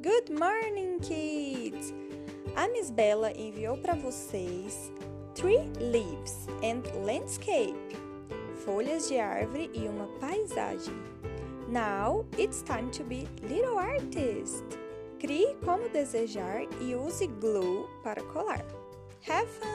Good morning, kids! A Miss Bella enviou para vocês Three Leaves and Landscape, folhas de árvore e uma paisagem. Now it's time to be little artist. Crie como desejar e use glue para colar. Have fun!